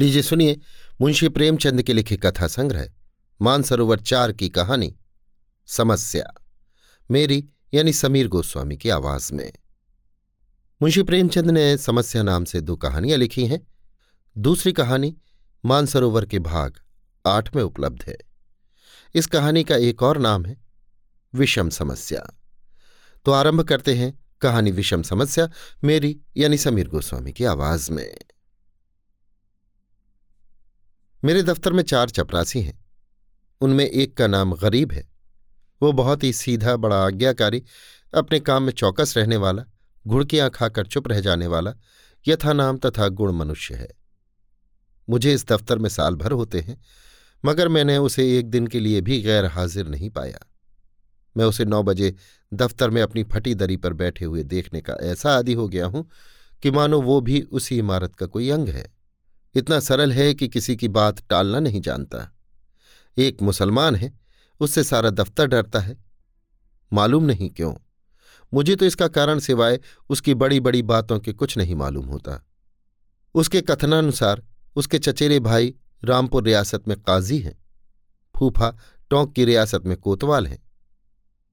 लीजिए सुनिए, मुंशी प्रेमचंद के लिखे कथा संग्रह, मानसरोवर चार की कहानी, समस्या, मेरी यानी समीर गोस्वामी की आवाज़ में। मुंशी प्रेमचंद ने समस्या नाम से दो कहानियाँ लिखी हैं। दूसरी कहानी, मानसरोवर के भाग आठ में उपलब्ध है। इस कहानी का एक और नाम है, विषम समस्या। तो आरंभ करते हैं कहानी विषम समस्या, मेरी यानी समीर गोस्वामी की आवाज़ में। मेरे दफ्तर में चार चपरासी हैं। उनमें एक का नाम गरीब है। वो बहुत ही सीधा, बड़ा, आज्ञाकारी, अपने काम में चौकस रहने वाला घुड़कियाँ खाकर चुप रह जाने वाला, यथा नाम तथा गुण मनुष्य है। मुझे इस दफ्तर में साल भर होते हैं, मगर मैंने उसे एक दिन के लिए भी गैर हाजिर नहीं पाया। मैं उसे नौ बजे दफ्तर में अपनी फटी दरी पर बैठे हुए देखने का ऐसा आदि हो गया हूँ कि मानो वो भी उसी इमारत का कोई अंग है। इतना सरल है कि किसी की बात टालना नहीं जानता। एक मुसलमान है, उससे सारा दफ्तर डरता है। मालूम नहीं क्यों? मुझे तो इसका कारण सिवाय उसकी बड़ी बड़ी बातों के कुछ नहीं मालूम होता। उसके कथनानुसार उसके चचेरे भाई रामपुर रियासत में काजी हैं। फूफा टोंक की रियासत में कोतवाल हैं।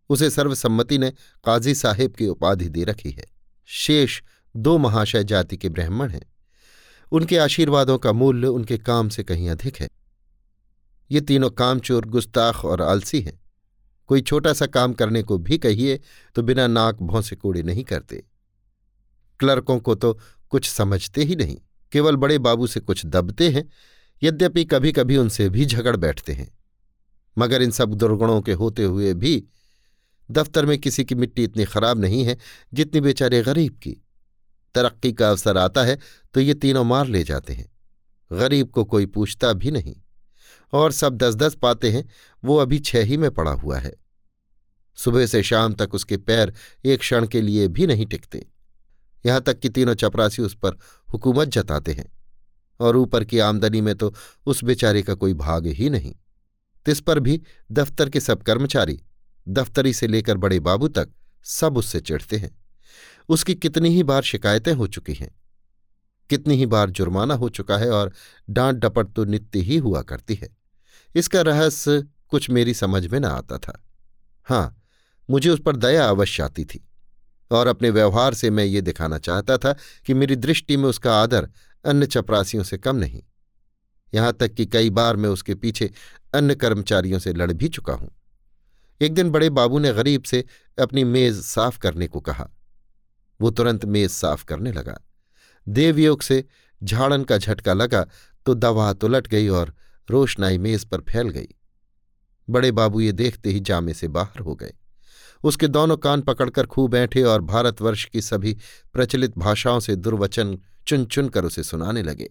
उसे सर्वसम्मति ने काजी साहेब की उपाधि दे रखी है। शेष दो महाशय जाति के ब्राह्मण हैं। उनके आशीर्वादों का मूल्य उनके काम से कहीं अधिक है। ये तीनों कामचोर, गुस्ताख और आलसी हैं। कोई छोटा सा काम करने को भी कहिए तो बिना नाक भौं से कूड़े नहीं करते। क्लर्कों को तो कुछ समझते ही नहीं, केवल बड़े बाबू से कुछ दबते हैं, यद्यपि कभी कभी उनसे भी झगड़ बैठते हैं। मगर इन सब दुर्गुणों के होते हुए भी दफ्तर में किसी की मिट्टी इतनी खराब नहीं है जितनी बेचारे गरीब की। तरक्की का अवसर आता है तो ये तीनों मार ले जाते हैं। गरीब को कोई पूछता भी नहीं। और सब दस दस पाते हैं, वो अभी छह ही में पड़ा हुआ है। सुबह से शाम तक उसके पैर एक क्षण के लिए भी नहीं टिकते। यहाँ तक कि तीनों चपरासी उस पर हुकूमत जताते हैं। और ऊपर की आमदनी में तो उस बेचारे का कोई भाग ही नहीं। तिस पर भी दफ्तर के सब कर्मचारी, दफ्तरी से लेकर बड़े बाबू तक सब उससे चिढ़ते हैं। उसकी कितनी ही बार शिकायतें हो चुकी हैं, कितनी ही बार जुर्माना हो चुका है और डांट डपट तो नित्य ही हुआ करती है। इसका रहस्य कुछ मेरी समझ में न आता था। हाँ मुझे उस पर दया अवश्य आती थी और अपने व्यवहार से मैं ये दिखाना चाहता था कि मेरी दृष्टि में उसका आदर अन्य चपरासियों से कम नहीं। यहाँ तक कि कई बार मैं उसके पीछे अन्य कर्मचारियों से लड़ भी चुका हूँ। एक दिन बड़े बाबू ने गरीब से अपनी मेज साफ़ करने को कहा वो तुरंत मेज साफ़ करने लगा। देवयोग से झाड़न का झटका लगा तो दवा तो लट गई और रोशनाई मेज पर फैल गई। बड़े बाबू ये देखते ही जामे से बाहर हो गए। उसके दोनों कान पकड़कर खूब बैठे और भारतवर्ष की सभी प्रचलित भाषाओं से दुर्वचन चुन चुन कर उसे सुनाने लगे।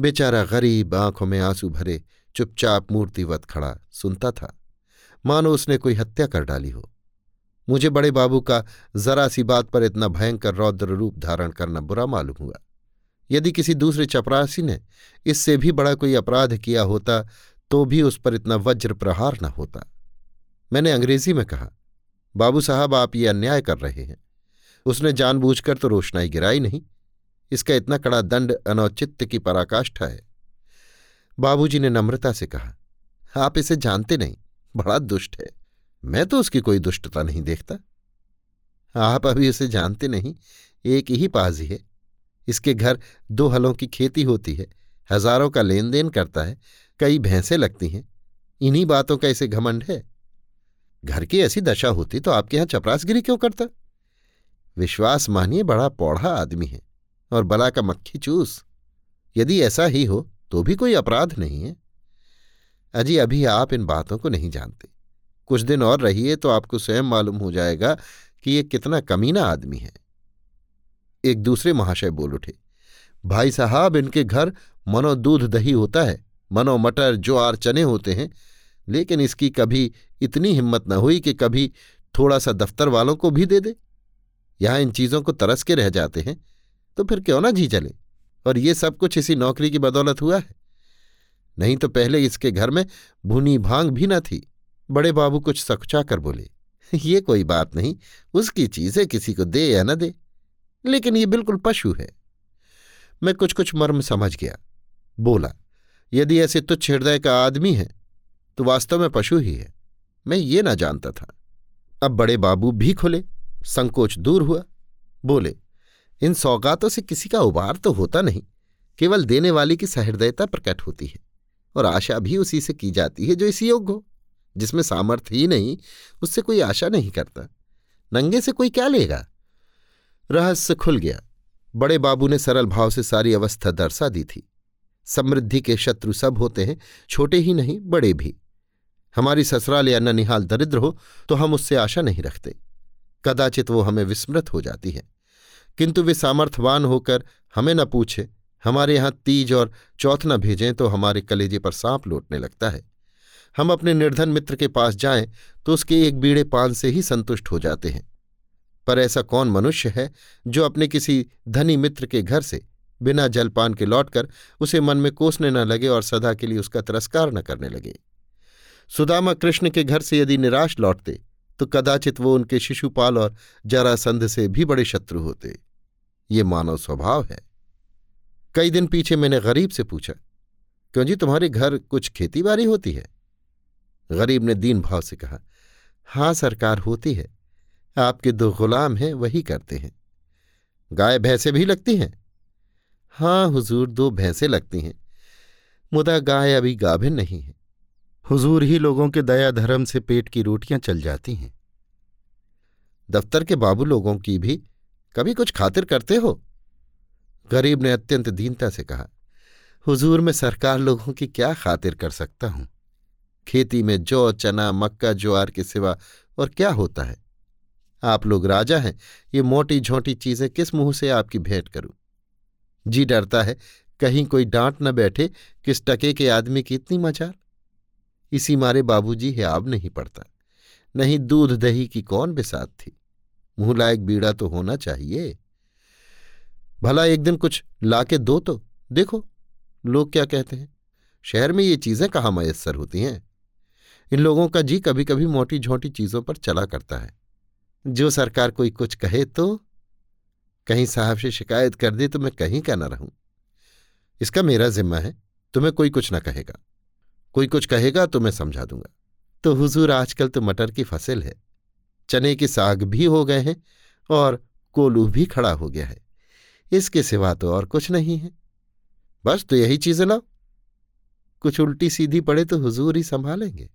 बेचारा गरीब आँखों में आँसू भरे चुपचाप मूर्तिवत खड़ा सुनता था। मानो उसने कोई हत्या कर डाली हो। मुझे बड़े बाबू का जरा सी बात पर इतना भयंकर रौद्र रूप धारण करना बुरा मालूम हुआ। यदि किसी दूसरे चपरासी ने इससे भी बड़ा कोई अपराध किया होता तो भी उस पर इतना वज्र प्रहार न होता। मैंने अंग्रेज़ी में कहा, बाबू साहब, आप ये अन्याय कर रहे हैं। उसने जानबूझकर तो रोशनाई गिराई नहीं। इसका इतना कड़ा दंड अनौचित्य की पराकाष्ठा है। बाबूजी ने नम्रता से कहा, आप इसे जानते नहीं, बड़ा दुष्ट है। मैं तो उसकी कोई दुष्टता नहीं देखता। आप अभी उसे जानते नहीं, एक ही पाजी है। इसके घर दो हलों की खेती होती है, हज़ारों का लेन देन करता है, कई भैंसें लगती हैं। इन्हीं बातों का इसे घमंड है। घर की ऐसी दशा होती तो आपके यहाँ चपरासगिरी क्यों करता? विश्वास मानिए, बड़ा पौड़ा आदमी है और बला का मक्खी चूस। यदि ऐसा ही हो तो भी कोई अपराध नहीं है। अजी, अभी आप इन बातों को नहीं जानते। कुछ दिन और रहिए तो आपको स्वयं मालूम हो जाएगा कि ये कितना कमीना आदमी है। एक दूसरे महाशय बोल उठे, भाई साहब, इनके घर मनो दूध दही होता है, मनो मटर, ज्वार, चने होते हैं, लेकिन इसकी कभी इतनी हिम्मत न हुई कि कभी थोड़ा सा दफ्तर वालों को भी दे दे। यहाँ इन चीज़ों को तरस के रह जाते हैं तो फिर क्यों ना जी चले? और ये सब कुछ इसी नौकरी की बदौलत हुआ है। नहीं तो पहले इसके घर में भुनी भाँग भी न थी। बड़े बाबू कुछ सकुचा कर बोले, ये कोई बात नहीं, उसकी चीज़ें किसी को दे या न दे, लेकिन ये बिल्कुल पशु है। मैं कुछ कुछ मर्म समझ गया। बोला, यदि ऐसे तुच्छ हृदय का आदमी है तो वास्तव में पशु ही है। मैं ये ना जानता था। अब बड़े बाबू भी खुले, संकोच दूर हुआ। बोले, इन सौगातों से किसी का उबार तो होता नहीं, केवल देने वाले की सहृदयता प्रकट होती है, और आशा भी उसी से की जाती है जो इसी योग्य हो। जिसमें सामर्थ्य ही नहीं, उससे कोई आशा नहीं करता। नंगे से कोई क्या लेगा? रहस्य खुल गया। बड़े बाबू ने सरल भाव से सारी अवस्था दर्शा दी थी। समृद्धि के शत्रु सब होते हैं, छोटे ही नहीं, बड़े भी। हमारी ससुराल या ननिहाल दरिद्र हो तो हम उससे आशा नहीं रखते। कदाचित वो हमें विस्मृत हो जाती है। किंतु वे सामर्थ्यवान होकर हमें न पूछे। हमारे यहाँ तीज और चौथ न भेजें तो हमारे कलेजे पर सांप लौटने लगता है। हम अपने निर्धन मित्र के पास जाएँ तो उसके एक बीड़े पान से ही संतुष्ट हो जाते हैं। पर ऐसा कौन मनुष्य है, जो अपने किसी धनी मित्र के घर से, बिना जलपान के लौटकर, उसे मन में कोसने न लगे और सदा के लिए उसका तिरस्कार न करने लगे? सुदामा कृष्ण के घर से यदि निराश लौटते तो कदाचित वो उनके शिशुपाल और जरासंध से भी बड़े शत्रु होते। ये मानव स्वभाव है। कई दिन पीछे मैंने गरीब से पूछा, क्यों जी, तुम्हारे घर कुछ खेती बाड़ी होती है? गरीब ने दीन भाव से कहा, हाँ, सरकार होती है। आपके दो गुलाम हैं, वही करते हैं। गाय भैंसे भी लगती हैं? हाँ हुजूर, दो भैंसे लगती हैं। मुदा गाय अभी गाभिन नहीं है। हुजूर ही लोगों के दया धर्म से पेट की रोटियाँ चल जाती हैं। दफ्तर के बाबू लोगों की भी कभी कुछ खातिर करते हो? गरीब ने अत्यंत दीनता से कहा, हुजूर, में सरकार लोगों की क्या खातिर कर सकता हूँ? खेती में जौ चना, मक्का, ज्वार के सिवा और क्या होता है? आप लोग राजा हैं, ये मोटी झोंटी चीज़ें किस मुँह से आपकी भेंट करूँ? जी डरता है, कहीं कोई डांट न बैठे किस टके के आदमी की इतनी मचाल इसी मारे बाबूजी हियाब नहीं पड़ता, नहीं दूध दही की कौन बिसात थी? मुँह लायक बीड़ा तो होना चाहिए। भला एक दिन कुछ लाके दो तो देखो, लोग क्या कहते हैं? शहर में ये चीज़ें कहाँ मयसर होती हैं? इन लोगों का जी कभी कभी मोटी झोटी चीज़ों पर चला करता है। जो सरकार कोई कुछ कहे तो कहीं साहब से शिकायत कर दे तो मैं कहीं का ना रहूँ। इसका मेरा जिम्मा है, तुम्हें कोई कुछ न कहेगा। कोई कुछ कहेगा तो मैं समझा दूँगा। तो हुजूर आजकल तो मटर की फ़सल है। चने के साग भी हो गए हैं और कोलू भी खड़ा हो गया है। इसके सिवा तो और कुछ नहीं है। बस तो यही चीज़ें लाओ। कुछ उल्टी सीधी पड़े तो हुजूर ही संभालेंगे।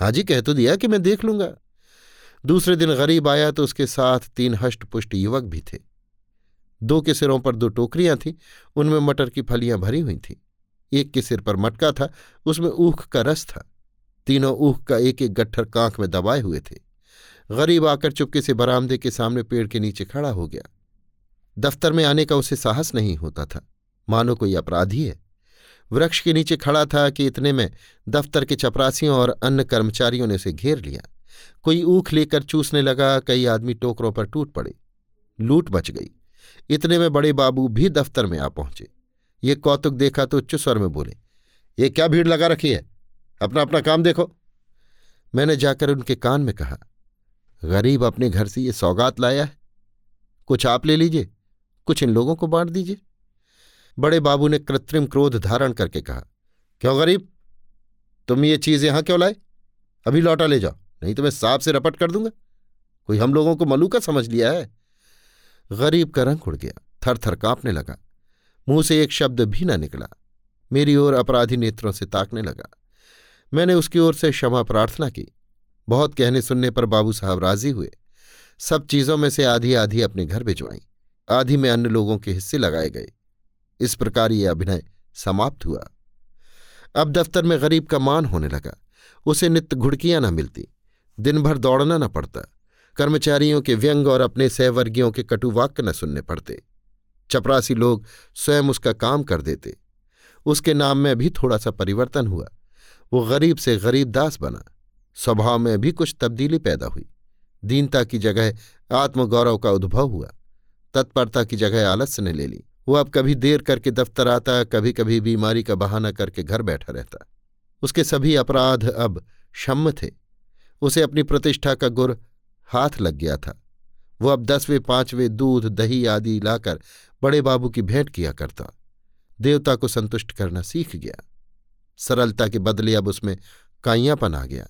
हाजी कह तो दिया कि मैं देख लूँगा। दूसरे दिन गरीब आया तो उसके साथ तीन हष्ट पुष्ट युवक भी थे। दो के सिरों पर दो टोकरियाँ थीं, उनमें मटर की फलियाँ भरी हुई थीं। एक के सिर पर मटका था, उसमें ऊख का रस था। तीनों ऊख का एक एक गट्ठर कांख में दबाए हुए थे। गरीब आकर चुपके से बरामदे के सामने पेड़ के नीचे खड़ा हो गया। दफ्तर में आने का उसे साहस नहीं होता था। मानो कोई अपराधी है। वृक्ष के नीचे खड़ा था कि इतने में दफ्तर के चपरासियों और अन्य कर्मचारियों ने उसे घेर लिया। कोई ऊख लेकर चूसने लगा, कई आदमी टोकरों पर टूट पड़े। लूट बच गई। इतने में बड़े बाबू भी दफ्तर में आ पहुँचे। ये कौतुक देखा तो उच्च स्वर में बोले, ये क्या भीड़ लगा रखी है? अपना अपना काम देखो। मैंने जाकर उनके कान में कहा, गरीब अपने घर से ये सौगात लाया है। कुछ आप ले लीजिए, कुछ इन लोगों को बांट दीजिए। बड़े बाबू ने कृत्रिम क्रोध धारण करके कहा, क्यों गरीब? तुम ये चीज़ यहाँ क्यों लाए? अभी लौटा ले जाओ, नहीं तो मैं सांप से रपट कर दूँगा। कोई हम लोगों को मलूका समझ लिया है? गरीब का रंग उड़ गया थर थर कांपने लगा। मुँह से एक शब्द भी न निकला। मेरी ओर अपराधी नेत्रों से ताकने लगा। मैंने उसकी ओर से क्षमा प्रार्थना की। बहुत कहने सुनने पर बाबू साहब राज़ी हुए। सब चीज़ों में से आधी आधी अपने घर भिजवाई। आधी में अन्य लोगों के हिस्से लगाए गए। इस प्रकार ये अभिनय समाप्त हुआ। अब दफ्तर में गरीब का मान होने लगा। उसे नित्य घुड़कियाँ न मिलती दिन भर दौड़ना न पड़ता, कर्मचारियों के व्यंग और अपने सहवर्गियों के कटुवाक्य न सुनने पड़ते। चपरासी लोग स्वयं उसका काम कर देते। उसके नाम में भी थोड़ा सा परिवर्तन हुआ। वो गरीब से गरीब दास बना। स्वभाव में भी कुछ तब्दीली पैदा हुई। दीनता की जगह आत्मगौरव का उद्भव हुआ। तत्परता की जगह आलस्य ने ले ली। वो अब कभी देर करके दफ्तर आता कभी कभी बीमारी का बहाना करके घर बैठा रहता। उसके सभी अपराध अब क्षम्य थे। उसे अपनी प्रतिष्ठा का गुर हाथ लग गया था। वो अब दसवें, पाँचवें दूध, दही आदि लाकर बड़े बाबू की भेंट किया करता। देवता को संतुष्ट करना सीख गया। सरलता के बदले अब उसमें काइयापन आ गया।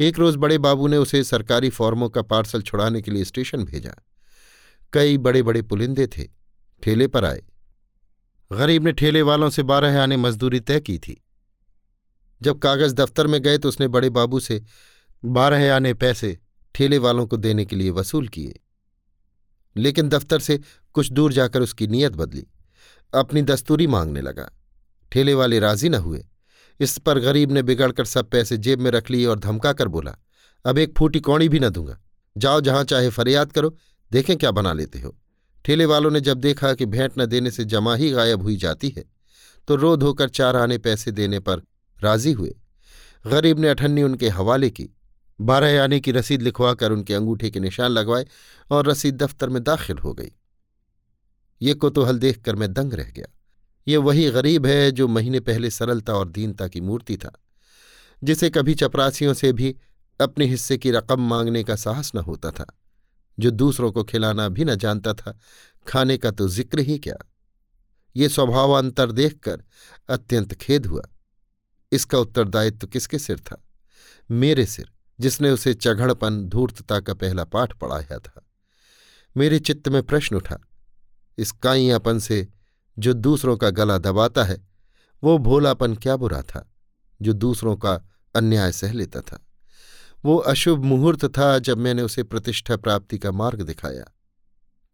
एक रोज बड़े बाबू ने उसे सरकारी फॉर्मों का पार्सल छुड़ाने के लिए स्टेशन भेजा। कई बड़े बड़े पुलिंदे थे। ठेले पर आए। गरीब ने ठेले वालों से बारह आने मजदूरी तय की थी। जब कागज़ दफ्तर में गए तो उसने बड़े बाबू से बारह आने पैसे ठेले वालों को देने के लिए वसूल किए। लेकिन दफ्तर से कुछ दूर जाकर उसकी नीयत बदली। अपनी दस्तूरी मांगने लगा। ठेले वाले राज़ी न हुए। इस पर गरीब ने बिगड़कर सब पैसे जेब में रख लिए और धमका कर बोला, अब एक फूटी कौड़ी भी न दूँगा। जाओ जहाँ चाहे फरियाद करो, देखें क्या बना लेते हो। ठेले वालों ने जब देखा कि भेंट न देने से जमा ही गायब हुई जाती है तो रो धोकर चार आने पैसे देने पर राज़ी हुए। गरीब ने अठन्नी उनके हवाले की, बारह आने की रसीद लिखवाकर उनके अंगूठे के निशान लगवाए और रसीद दफ्तर में दाखिल हो गई। ये कोतूहल देखकर मैं दंग रह गया। ये वही गरीब है जो महीने पहले सरलता और दीनता की मूर्ति था, जिसे कभी चपरासियों से भी अपने हिस्से की रकम मांगने का साहस न होता था। जो दूसरों को खिलाना भी न जानता था, खाने का तो ज़िक्र ही क्या। ये स्वभाव अंतर देखकर अत्यंत खेद हुआ। इसका उत्तरदायित्व तो किसके सिर था? मेरे सिर, जिसने उसे चघड़पन, धूर्तता का पहला पाठ पढ़ाया था। मेरे चित्त में प्रश्न उठा, इस काइयापन से जो दूसरों का गला दबाता है, वो भोलापन क्या बुरा था, जो दूसरों का अन्याय सह लेता था? वो अशुभ मुहूर्त था जब मैंने उसे प्रतिष्ठा प्राप्ति का मार्ग दिखाया,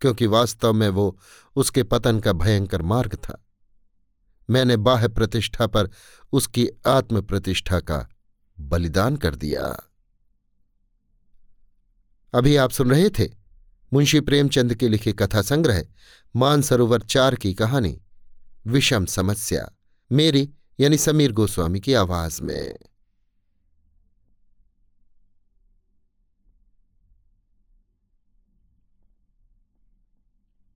क्योंकि वास्तव में वो उसके पतन का भयंकर मार्ग था। मैंने बाह्य प्रतिष्ठा पर उसकी आत्म प्रतिष्ठा का बलिदान कर दिया। अभी आप सुन रहे थे मुंशी प्रेमचंद के लिखे कथा संग्रह, मानसरोवर चार की कहानी, विषम समस्या, मेरी यानी समीर गोस्वामी की आवाज़ में।